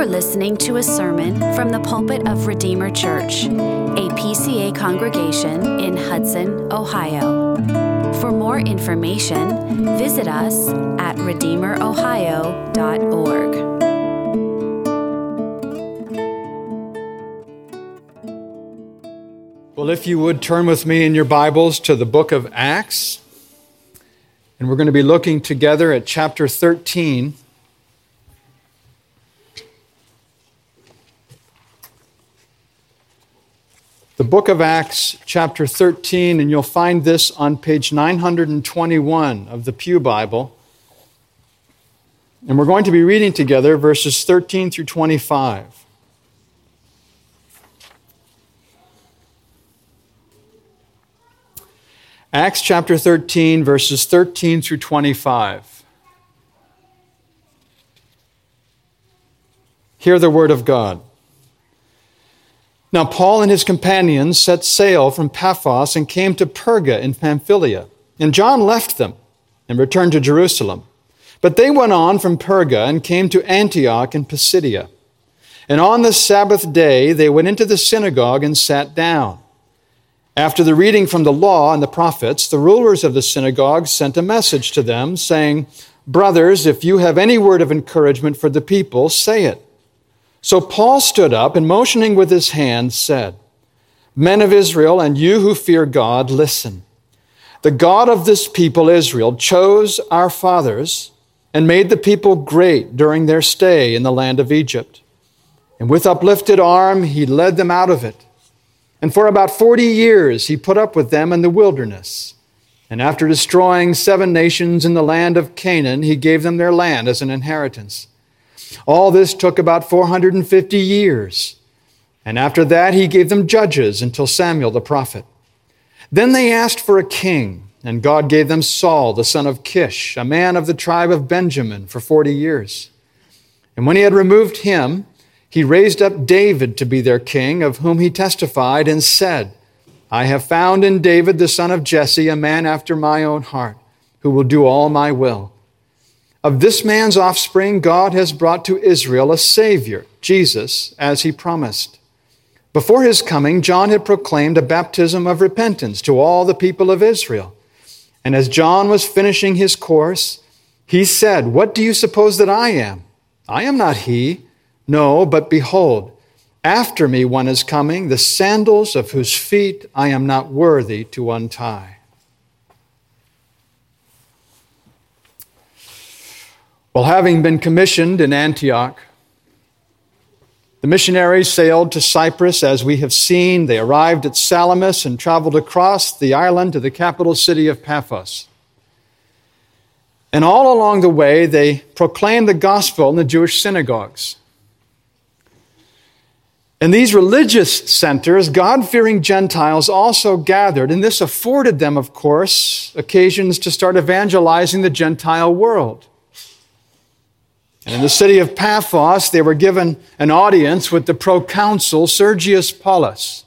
are listening to a sermon from the pulpit of Redeemer Church, a PCA congregation in Hudson, Ohio. For more information, visit us at redeemerohio.org. Well, if you would turn with me in your Bibles to the book of Acts, and we're going to be looking together at chapter 13. The book of Acts, chapter 13, and you'll find this on page 921 of the Pew Bible. And we're going to be reading together verses 13 through 25. Acts chapter 13, verses 13 through 25. Hear the word of God. Now, Paul and his companions set sail from Paphos and came to Perga in Pamphylia. And John left them and returned to Jerusalem. But they went on from Perga and came to Antioch in Pisidia. And on the Sabbath day they went into the synagogue and sat down. After the reading from the law and the prophets, the rulers of the synagogue sent a message to them, saying, Brothers, if you have any word of encouragement for the people, say it. So Paul stood up and motioning with his hand said, Men of Israel, and you who fear God, listen. The God of this people, Israel, chose our fathers and made the people great during their stay in the land of Egypt. And with uplifted arm, he led them out of it. And for about 40 years, he put up with them in the wilderness. And after destroying seven nations in the land of Canaan, he gave them their land as an inheritance. All this took about 450 years. And after that, he gave them judges until Samuel the prophet. Then they asked for a king, and God gave them Saul, the son of Kish, a man of the tribe of Benjamin, for 40 years. And when he had removed him, he raised up David to be their king, of whom he testified and said, I have found in David the son of Jesse a man after my own heart, who will do all my will. Of this man's offspring, God has brought to Israel a Savior, Jesus, as he promised. Before his coming, John had proclaimed a baptism of repentance to all the people of Israel. And as John was finishing his course, he said, What do you suppose that I am? I am not he. No, but behold, after me one is coming, the sandals of whose feet I am not worthy to untie. Well, having been commissioned in Antioch, the missionaries sailed to Cyprus, as we have seen. They arrived at Salamis and traveled across the island to the capital city of Paphos. And all along the way, they proclaimed the gospel in the Jewish synagogues. In these religious centers, God fearing Gentiles also gathered, and this afforded them, of course, occasions to start evangelizing the Gentile world. And in the city of Paphos, they were given an audience with the proconsul Sergius Paulus.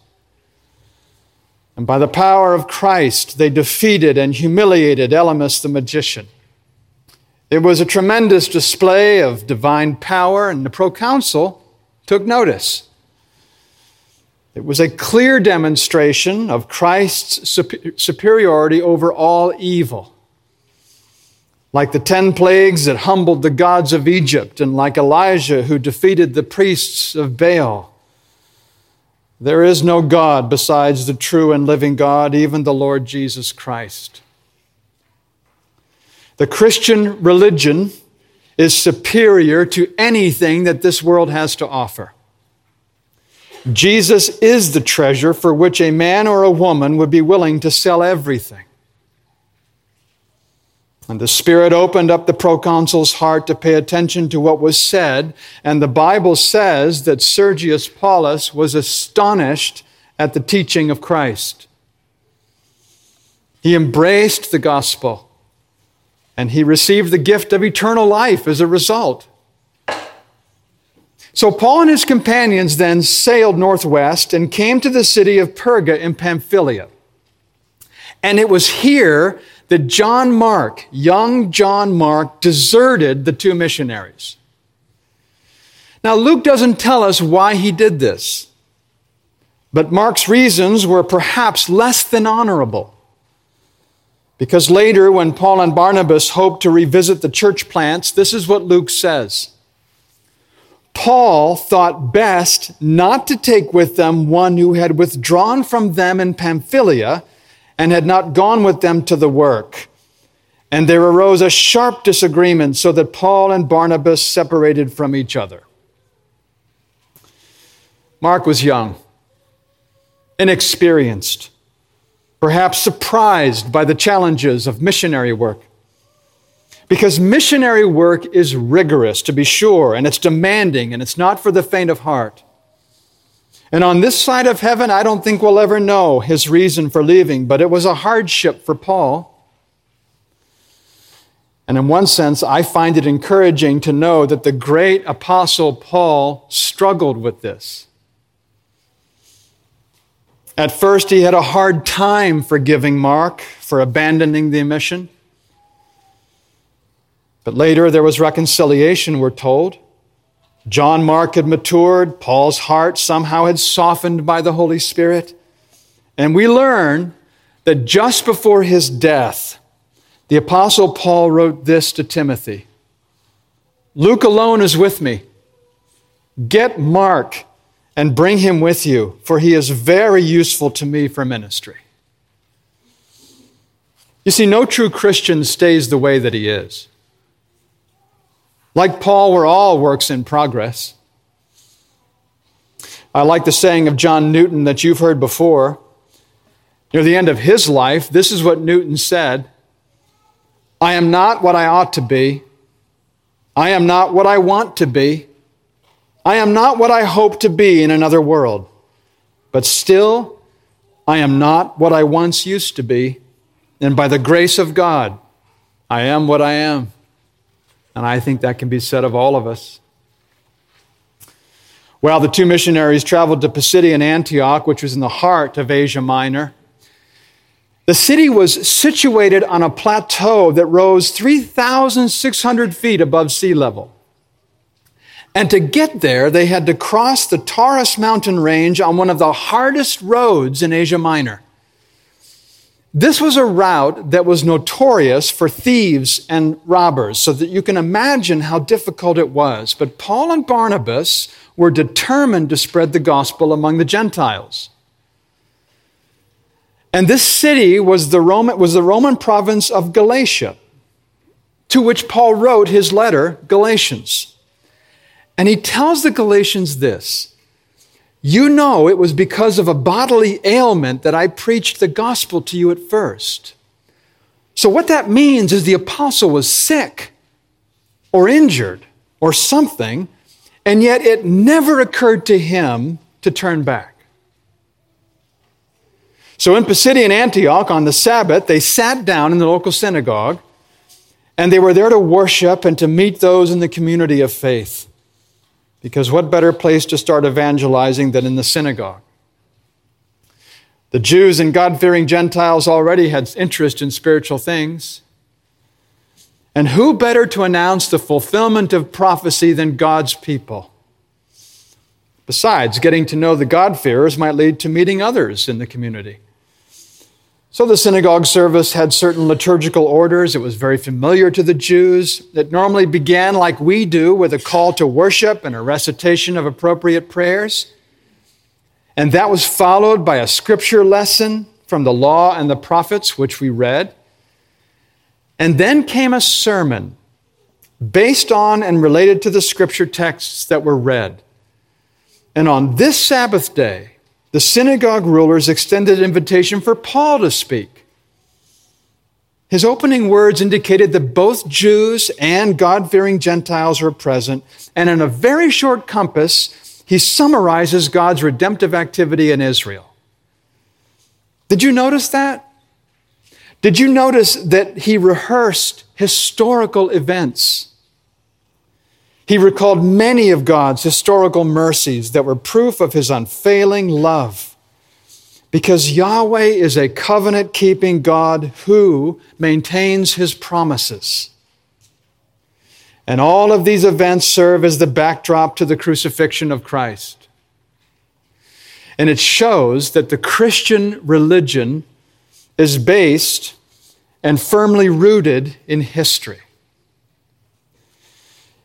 And by the power of Christ, they defeated and humiliated Elymas the magician. It was a tremendous display of divine power, and the proconsul took notice. It was a clear demonstration of Christ's superiority over all evil like the ten plagues that humbled the gods of Egypt, and like Elijah who defeated the priests of Baal. There is no God besides the true and living God, even the Lord Jesus Christ. The Christian religion is superior to anything that this world has to offer. Jesus is the treasure for which a man or a woman would be willing to sell everything. And the Spirit opened up the proconsul's heart to pay attention to what was said. And the Bible says that Sergius Paulus was astonished at the teaching of Christ. He embraced the gospel and he received the gift of eternal life as a result. So Paul and his companions then sailed northwest and came to the city of Perga in Pamphylia. And it was here that John Mark, young John Mark, deserted the two missionaries. Now, Luke doesn't tell us why he did this, but Mark's reasons were perhaps less than honorable. Because later, when Paul and Barnabas hoped to revisit the church plants, this is what Luke says. Paul thought best not to take with them one who had withdrawn from them in Pamphylia and had not gone with them to the work. And there arose a sharp disagreement, so that Paul and Barnabas separated from each other. Mark was young, inexperienced, perhaps surprised by the challenges of missionary work. Because missionary work is rigorous, to be sure, and it's demanding, and it's not for the faint of heart. And on this side of heaven, I don't think we'll ever know his reason for leaving, but it was a hardship for Paul. And in one sense, I find it encouraging to know that the great apostle Paul struggled with this. At first, he had a hard time forgiving Mark for abandoning the mission. But later, there was reconciliation, we're told. John Mark had matured, Paul's heart somehow had softened by the Holy Spirit. And we learn that just before his death, the Apostle Paul wrote this to Timothy Luke alone is with me. Get Mark and bring him with you, for he is very useful to me for ministry. You see, no true Christian stays the way that he is. Like Paul, we're all works in progress. I like the saying of John Newton that you've heard before. Near the end of his life, this is what Newton said I am not what I ought to be. I am not what I want to be. I am not what I hope to be in another world. But still, I am not what I once used to be. And by the grace of God, I am what I am. And I think that can be said of all of us. Well, the two missionaries traveled to Pisidian Antioch, which was in the heart of Asia Minor. The city was situated on a plateau that rose 3,600 feet above sea level. And to get there, they had to cross the Taurus mountain range on one of the hardest roads in Asia Minor. This was a route that was notorious for thieves and robbers, so that you can imagine how difficult it was. But Paul and Barnabas were determined to spread the gospel among the Gentiles. And this city was the Roman, was the Roman province of Galatia, to which Paul wrote his letter, Galatians. And he tells the Galatians this you know it was because of a bodily ailment that I preached the gospel to you at first. So, what that means is the apostle was sick or injured or something, and yet it never occurred to him to turn back. So, in Pisidian Antioch on the Sabbath, they sat down in the local synagogue and they were there to worship and to meet those in the community of faith. Because what better place to start evangelizing than in the synagogue? The Jews and God fearing Gentiles already had interest in spiritual things. And who better to announce the fulfillment of prophecy than God's people? Besides, getting to know the God-fearers might lead to meeting others in the community. So the synagogue service had certain liturgical orders. It was very familiar to the Jews. It normally began like we do with a call to worship and a recitation of appropriate prayers. And that was followed by a scripture lesson from the law and the prophets, which we read. And then came a sermon based on and related to the scripture texts that were read. And on this Sabbath day, the synagogue rulers extended an invitation for Paul to speak. His opening words indicated that both Jews and God fearing Gentiles were present, and in a very short compass, he summarizes God's redemptive activity in Israel. Did you notice that? Did you notice that he rehearsed historical events? He recalled many of God's historical mercies that were proof of his unfailing love. Because Yahweh is a covenant keeping God who maintains his promises. And all of these events serve as the backdrop to the crucifixion of Christ. And it shows that the Christian religion is based and firmly rooted in history.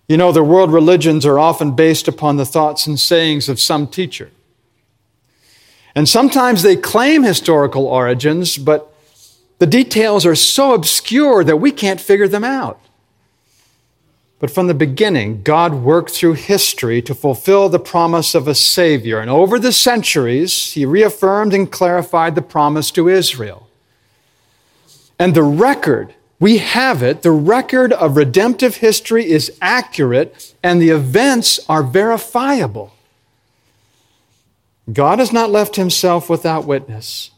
You know, the world religions are often based upon the thoughts and sayings of some teacher. And sometimes they claim historical origins, but the details are so obscure that we can't figure them out. But from the beginning, God worked through history to fulfill the promise of a Savior. And over the centuries, He reaffirmed and clarified the promise to Israel. And the record, we have it, the record of redemptive history is accurate and the events are verifiable. God has not left Himself without witness.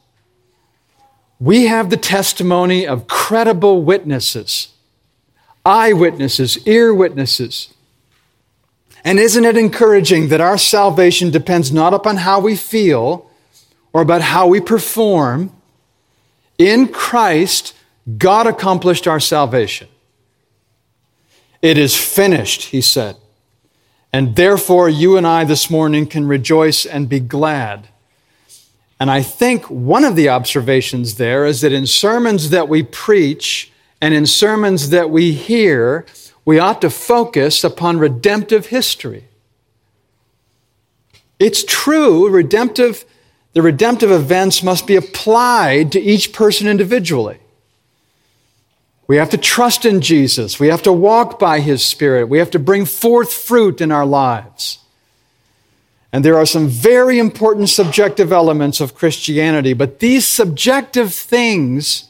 We have the testimony of credible witnesses eyewitnesses, ear witnesses. And isn't it encouraging that our salvation depends not upon how we feel or about how we perform? In Christ, God accomplished our salvation. It is finished, he said. And therefore, you and I this morning can rejoice and be glad. And I think one of the observations there is that in sermons that we preach, and in sermons that we hear, we ought to focus upon redemptive history. It's true, redemptive, the redemptive events must be applied to each person individually. We have to trust in Jesus. We have to walk by His Spirit. We have to bring forth fruit in our lives. And there are some very important subjective elements of Christianity, but these subjective things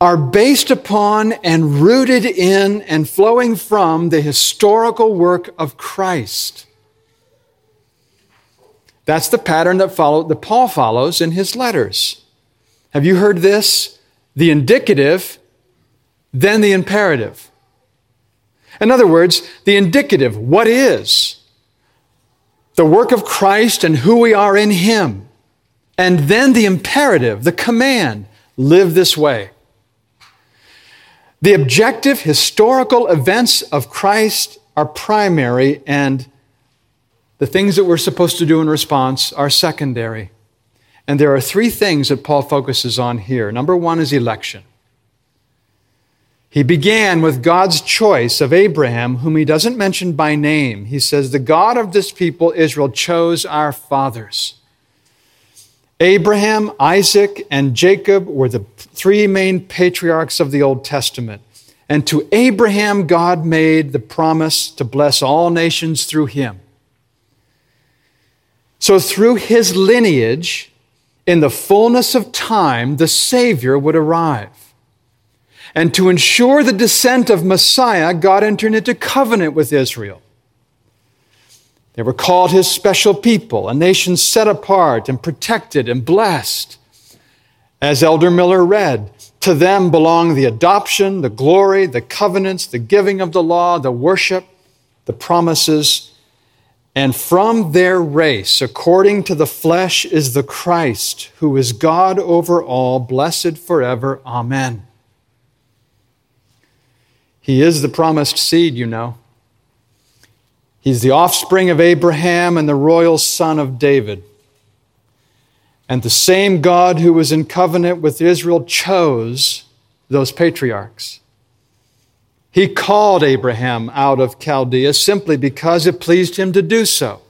are based upon and rooted in and flowing from the historical work of Christ. That's the pattern that, follow, that Paul follows in his letters. Have you heard this? The indicative, then the imperative. In other words, the indicative, what is? The work of Christ and who we are in Him. And then the imperative, the command, live this way. The objective historical events of Christ are primary, and the things that we're supposed to do in response are secondary. And there are three things that Paul focuses on here. Number one is election. He began with God's choice of Abraham, whom he doesn't mention by name. He says, The God of this people, Israel, chose our fathers. Abraham, Isaac, and Jacob were the three main patriarchs of the Old Testament. And to Abraham, God made the promise to bless all nations through him. So, through his lineage, in the fullness of time, the Savior would arrive. And to ensure the descent of Messiah, God entered into covenant with Israel. They were called his special people, a nation set apart and protected and blessed. As Elder Miller read, to them belong the adoption, the glory, the covenants, the giving of the law, the worship, the promises. And from their race, according to the flesh, is the Christ, who is God over all, blessed forever. Amen. He is the promised seed, you know. He's the offspring of Abraham and the royal son of David. And the same God who was in covenant with Israel chose those patriarchs. He called Abraham out of Chaldea simply because it pleased him to do so.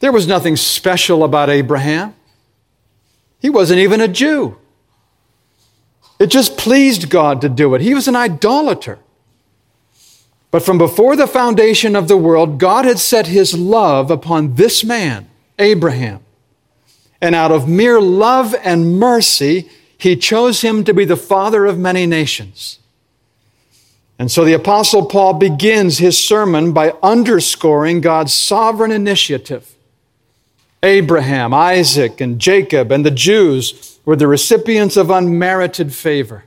There was nothing special about Abraham. He wasn't even a Jew. It just pleased God to do it. He was an idolater. But from before the foundation of the world, God had set his love upon this man, Abraham. And out of mere love and mercy, he chose him to be the father of many nations. And so the Apostle Paul begins his sermon by underscoring God's sovereign initiative. Abraham, Isaac, and Jacob and the Jews were the recipients of unmerited favor.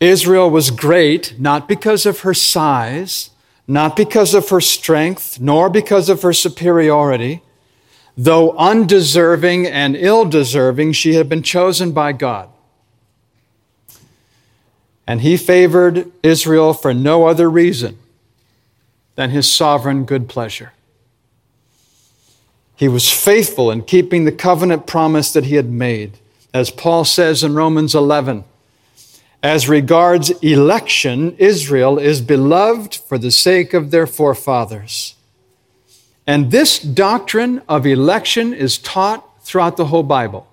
Israel was great not because of her size, not because of her strength, nor because of her superiority. Though undeserving and ill deserving, she had been chosen by God. And he favored Israel for no other reason than his sovereign good pleasure. He was faithful in keeping the covenant promise that he had made. As Paul says in Romans 11, as regards election, Israel is beloved for the sake of their forefathers. And this doctrine of election is taught throughout the whole Bible.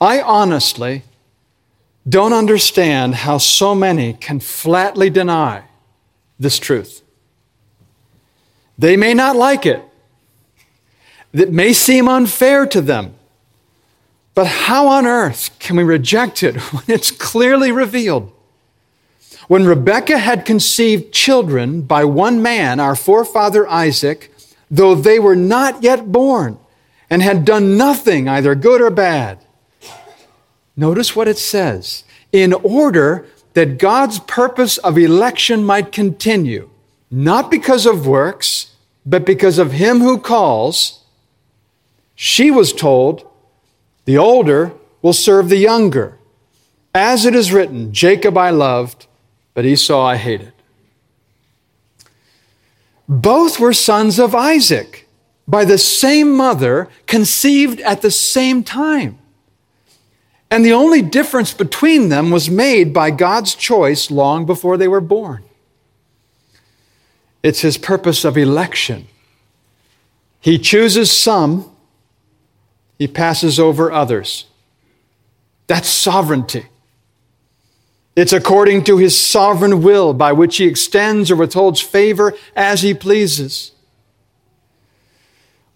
I honestly don't understand how so many can flatly deny this truth. They may not like it, it may seem unfair to them. But how on earth can we reject it when it's clearly revealed? When Rebekah had conceived children by one man, our forefather Isaac, though they were not yet born and had done nothing, either good or bad, notice what it says in order that God's purpose of election might continue, not because of works, but because of him who calls she was told, The older will serve the younger. As it is written, Jacob I loved, but Esau I hated. Both were sons of Isaac, by the same mother, conceived at the same time. And the only difference between them was made by God's choice long before they were born. It's his purpose of election. He chooses some he passes over others. That's sovereignty. It's according to his sovereign will by which he extends or withholds favor as he pleases.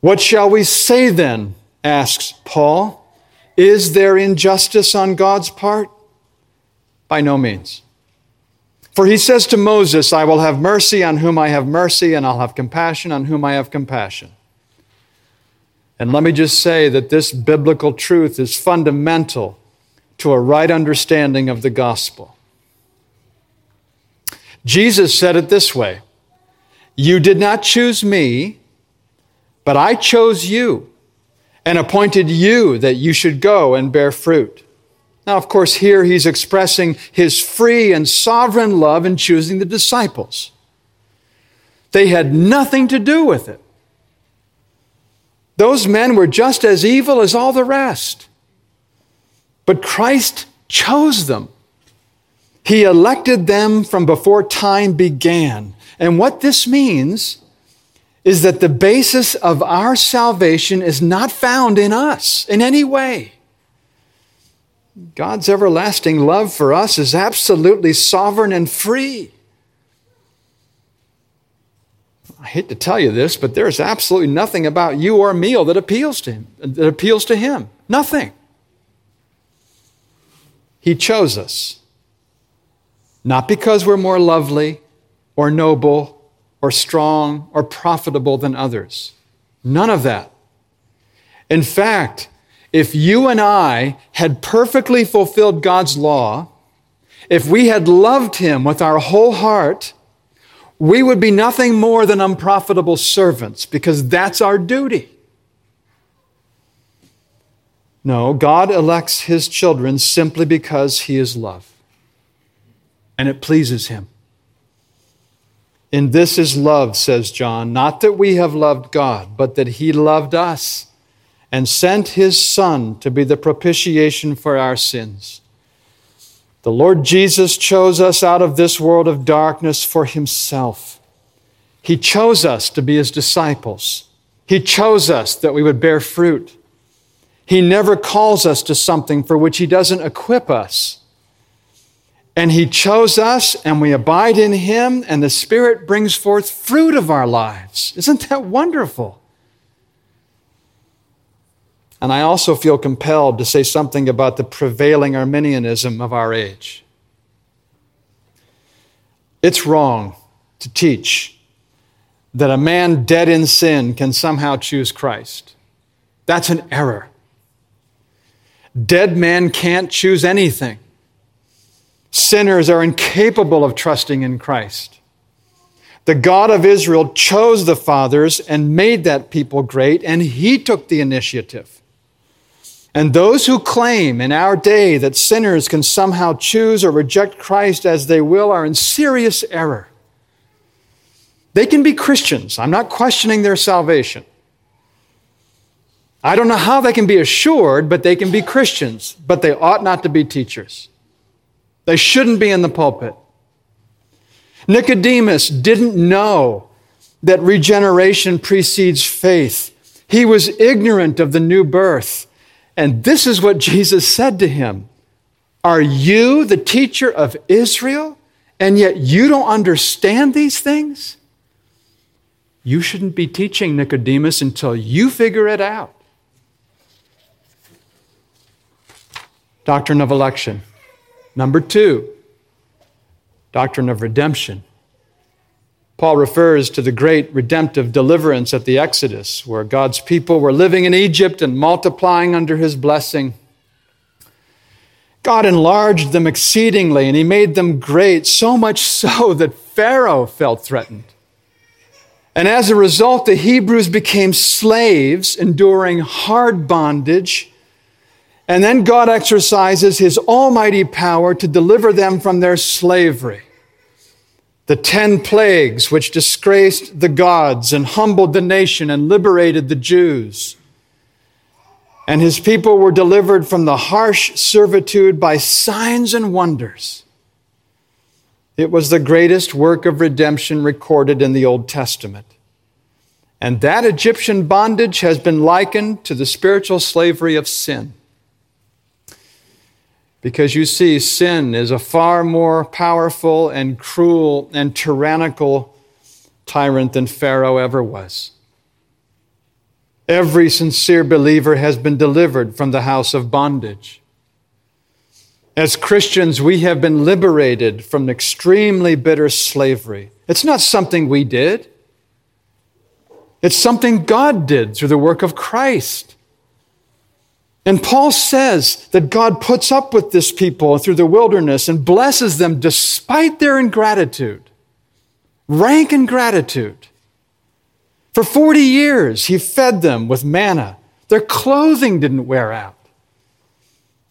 What shall we say then? asks Paul. Is there injustice on God's part? By no means. For he says to Moses, I will have mercy on whom I have mercy, and I'll have compassion on whom I have compassion. And let me just say that this biblical truth is fundamental to a right understanding of the gospel. Jesus said it this way You did not choose me, but I chose you and appointed you that you should go and bear fruit. Now, of course, here he's expressing his free and sovereign love in choosing the disciples. They had nothing to do with it. Those men were just as evil as all the rest. But Christ chose them. He elected them from before time began. And what this means is that the basis of our salvation is not found in us in any way. God's everlasting love for us is absolutely sovereign and free. I hate to tell you this, but there's absolutely nothing about you or meal that appeals to him, that appeals to him. Nothing. He chose us. Not because we're more lovely or noble or strong or profitable than others. None of that. In fact, if you and I had perfectly fulfilled God's law, if we had loved Him with our whole heart, we would be nothing more than unprofitable servants because that's our duty. No, God elects his children simply because he is love. And it pleases him. In this is love, says John, not that we have loved God, but that he loved us and sent his Son to be the propitiation for our sins. The Lord Jesus chose us out of this world of darkness for himself. He chose us to be his disciples. He chose us that we would bear fruit. He never calls us to something for which he doesn't equip us. And he chose us, and we abide in him, and the Spirit brings forth fruit of our lives. Isn't that wonderful? And I also feel compelled to say something about the prevailing Arminianism of our age. It's wrong to teach that a man dead in sin can somehow choose Christ. That's an error. Dead men can't choose anything. Sinners are incapable of trusting in Christ. The God of Israel chose the fathers and made that people great, and he took the initiative. And those who claim in our day that sinners can somehow choose or reject Christ as they will are in serious error. They can be Christians. I'm not questioning their salvation. I don't know how they can be assured, but they can be Christians, but they ought not to be teachers. They shouldn't be in the pulpit. Nicodemus didn't know that regeneration precedes faith. He was ignorant of the new birth. And this is what Jesus said to him Are you the teacher of Israel, and yet you don't understand these things? You shouldn't be teaching Nicodemus until you figure it out. Doctrine of election. Number two, doctrine of redemption. Paul refers to the great redemptive deliverance at the Exodus, where God's people were living in Egypt and multiplying under his blessing. God enlarged them exceedingly, and he made them great, so much so that Pharaoh felt threatened. And as a result, the Hebrews became slaves, enduring hard bondage. And then God exercises his almighty power to deliver them from their slavery the ten plagues which disgraced the gods and humbled the nation and liberated the Jews. And his people were delivered from the harsh servitude by signs and wonders. It was the greatest work of redemption recorded in the Old Testament. And that Egyptian bondage has been likened to the spiritual slavery of sin. Because you see, sin is a far more powerful and cruel and tyrannical tyrant than Pharaoh ever was. Every sincere believer has been delivered from the house of bondage. As Christians, we have been liberated from extremely bitter slavery. It's not something we did, it's something God did through the work of Christ. And Paul says that God puts up with this people through the wilderness and blesses them despite their ingratitude, rank ingratitude. For 40 years, he fed them with manna. Their clothing didn't wear out.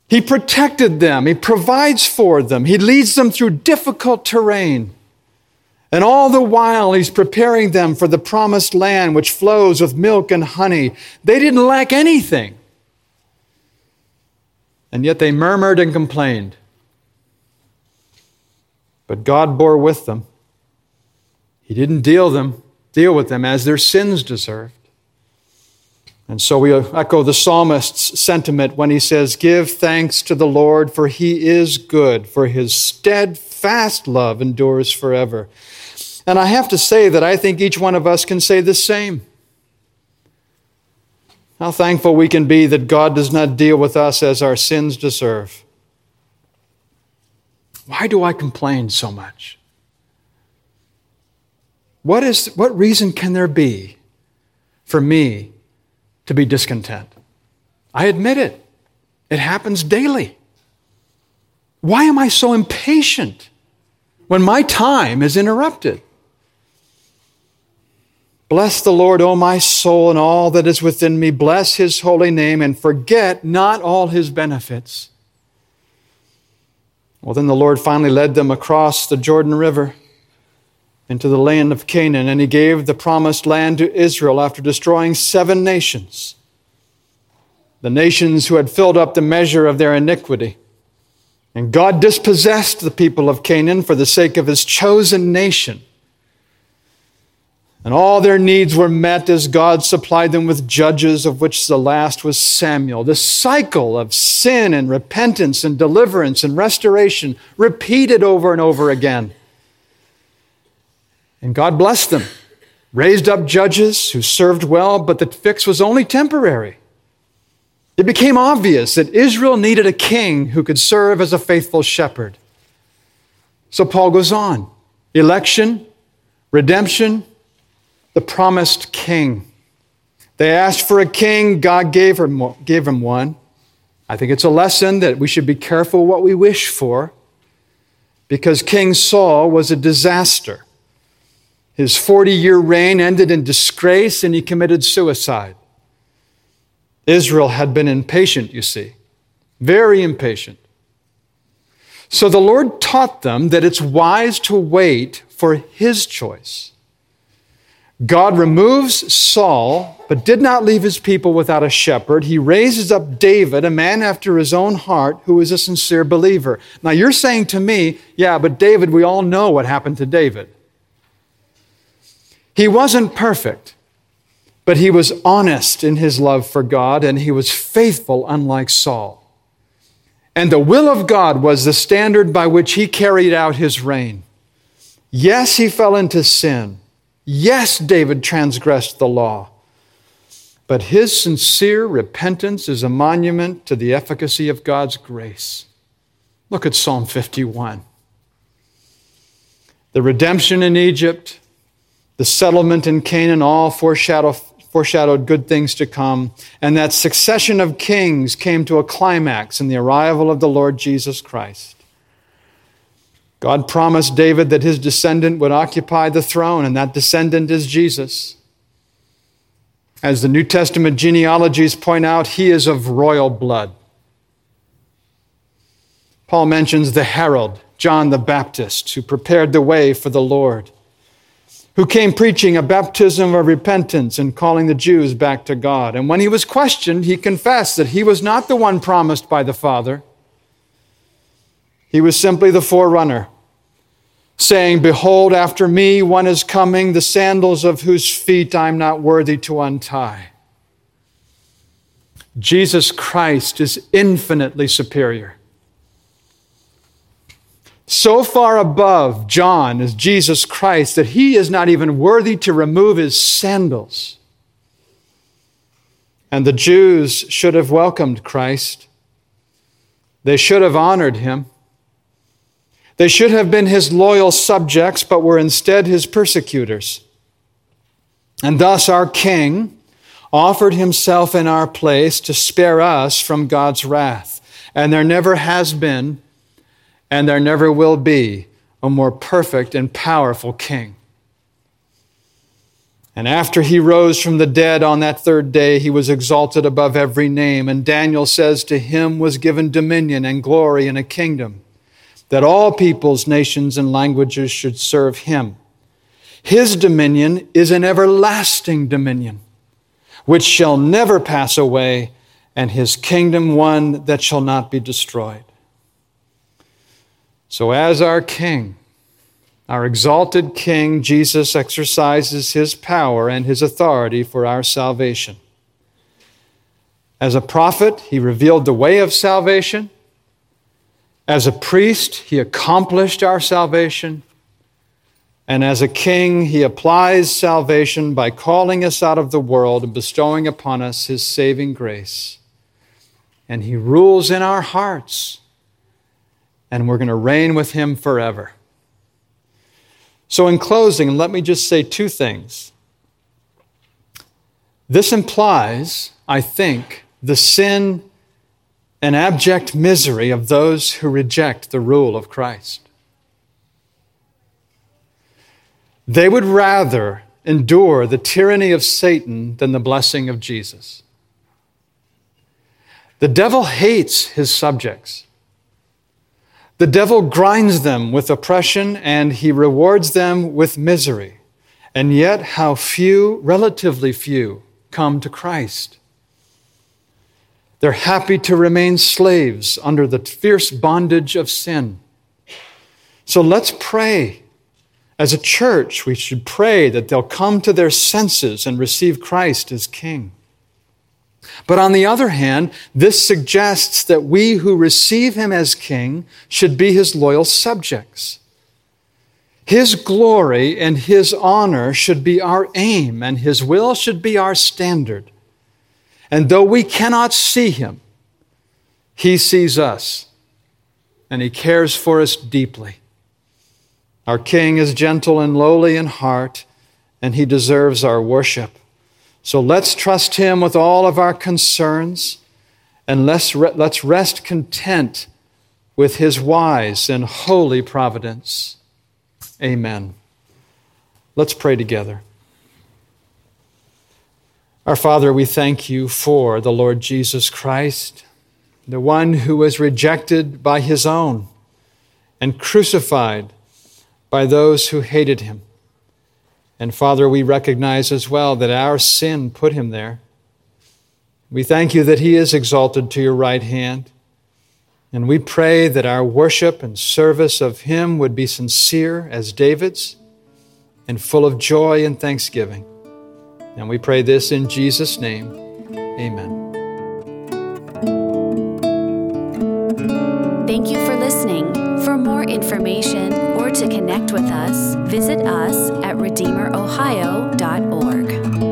He protected them. He provides for them. He leads them through difficult terrain. And all the while, he's preparing them for the promised land which flows with milk and honey. They didn't lack anything and yet they murmured and complained. But God bore with them. He didn't deal them, deal with them as their sins deserved. And so we echo the psalmist's sentiment when he says, Give thanks to the Lord, for he is good, for his steadfast love endures forever. And I have to say that I think each one of us can say the same. How thankful we can be that God does not deal with us as our sins deserve. Why do I complain so much? What, is, what reason can there be for me to be discontent? I admit it. It happens daily. Why am I so impatient when my time is interrupted? Bless the Lord, O my soul, and all that is within me. Bless his holy name, and forget not all his benefits. Well, then the Lord finally led them across the Jordan River into the land of Canaan, and he gave the promised land to Israel after destroying seven nations. The nations who had filled up the measure of their iniquity. And God dispossessed the people of Canaan for the sake of his chosen nation and all their needs were met as God supplied them with judges, of which the last was Samuel. This cycle of sin and repentance and deliverance and restoration repeated over and over again. And God blessed them, raised up judges who served well, but the fix was only temporary. It became obvious that Israel needed a king who could serve as a faithful shepherd. So Paul goes on election, redemption, the promised king. They asked for a king, God gave him, gave him one. I think it's a lesson that we should be careful what we wish for because King Saul was a disaster. His 40 year reign ended in disgrace and he committed suicide. Israel had been impatient, you see, very impatient. So the Lord taught them that it's wise to wait for His choice. God removes Saul, but did not leave his people without a shepherd. He raises up David, a man after his own heart, who is a sincere believer. Now you're saying to me, yeah, but David, we all know what happened to David. He wasn't perfect, but he was honest in his love for God and he was faithful, unlike Saul. And the will of God was the standard by which he carried out his reign. Yes, he fell into sin. Yes, David transgressed the law, but his sincere repentance is a monument to the efficacy of God's grace. Look at Psalm 51. The redemption in Egypt, the settlement in Canaan, all foreshadow, foreshadowed good things to come. And that succession of kings came to a climax in the arrival of the Lord Jesus Christ. God promised David that his descendant would occupy the throne, and that descendant is Jesus. As the New Testament genealogies point out, he is of royal blood. Paul mentions the herald, John the Baptist, who prepared the way for the Lord, who came preaching a baptism of repentance and calling the Jews back to God. And when he was questioned, he confessed that he was not the one promised by the Father he was simply the forerunner, saying, Behold, after me one is coming, the sandals of whose feet I'm not worthy to untie. Jesus Christ is infinitely superior. So far above John is Jesus Christ that he is not even worthy to remove his sandals. And the Jews should have welcomed Christ. They should have honored him. They should have been his loyal subjects, but were instead his persecutors. And thus our king offered himself in our place to spare us from God's wrath. And there never has been, and there never will be, a more perfect and powerful king. And after he rose from the dead on that third day, he was exalted above every name. And Daniel says, To him was given dominion and glory and a kingdom that all peoples, nations, and languages should serve him. His dominion is an everlasting dominion, which shall never pass away, and his kingdom one that shall not be destroyed. So, as our King, our exalted King, Jesus exercises his power and his authority for our salvation. As a prophet, he revealed the way of salvation. As a priest, he accomplished our salvation. And as a king, he applies salvation by calling us out of the world and bestowing upon us his saving grace. And he rules in our hearts. And we're going to reign with him forever. So, in closing, let me just say two things. This implies, I think, the sin and abject misery of those who reject the rule of Christ. They would rather endure the tyranny of Satan than the blessing of Jesus. The devil hates his subjects. The devil grinds them with oppression and he rewards them with misery. And yet, how few, relatively few, come to Christ. They're happy to remain slaves under the fierce bondage of sin. So let's pray. As a church, we should pray that they'll come to their senses and receive Christ as King. But on the other hand, this suggests that we who receive him as King should be his loyal subjects. His glory and his honor should be our aim, and his will should be our standard. And though we cannot see him, he sees us and he cares for us deeply. Our King is gentle and lowly in heart, and he deserves our worship. So let's trust him with all of our concerns, and let's, let's rest content with his wise and holy providence. Amen. Let's pray together. Our Father, we thank you for the Lord Jesus Christ, the one who was rejected by his own and crucified by those who hated him. And Father, we recognize as well that our sin put him there. We thank you that he is exalted to your right hand. And we pray that our worship and service of him would be sincere as David's and full of joy and thanksgiving. And we pray this in Jesus' name. Amen. Thank you for listening. For more information or to connect with us, visit us at RedeemerOhio.org.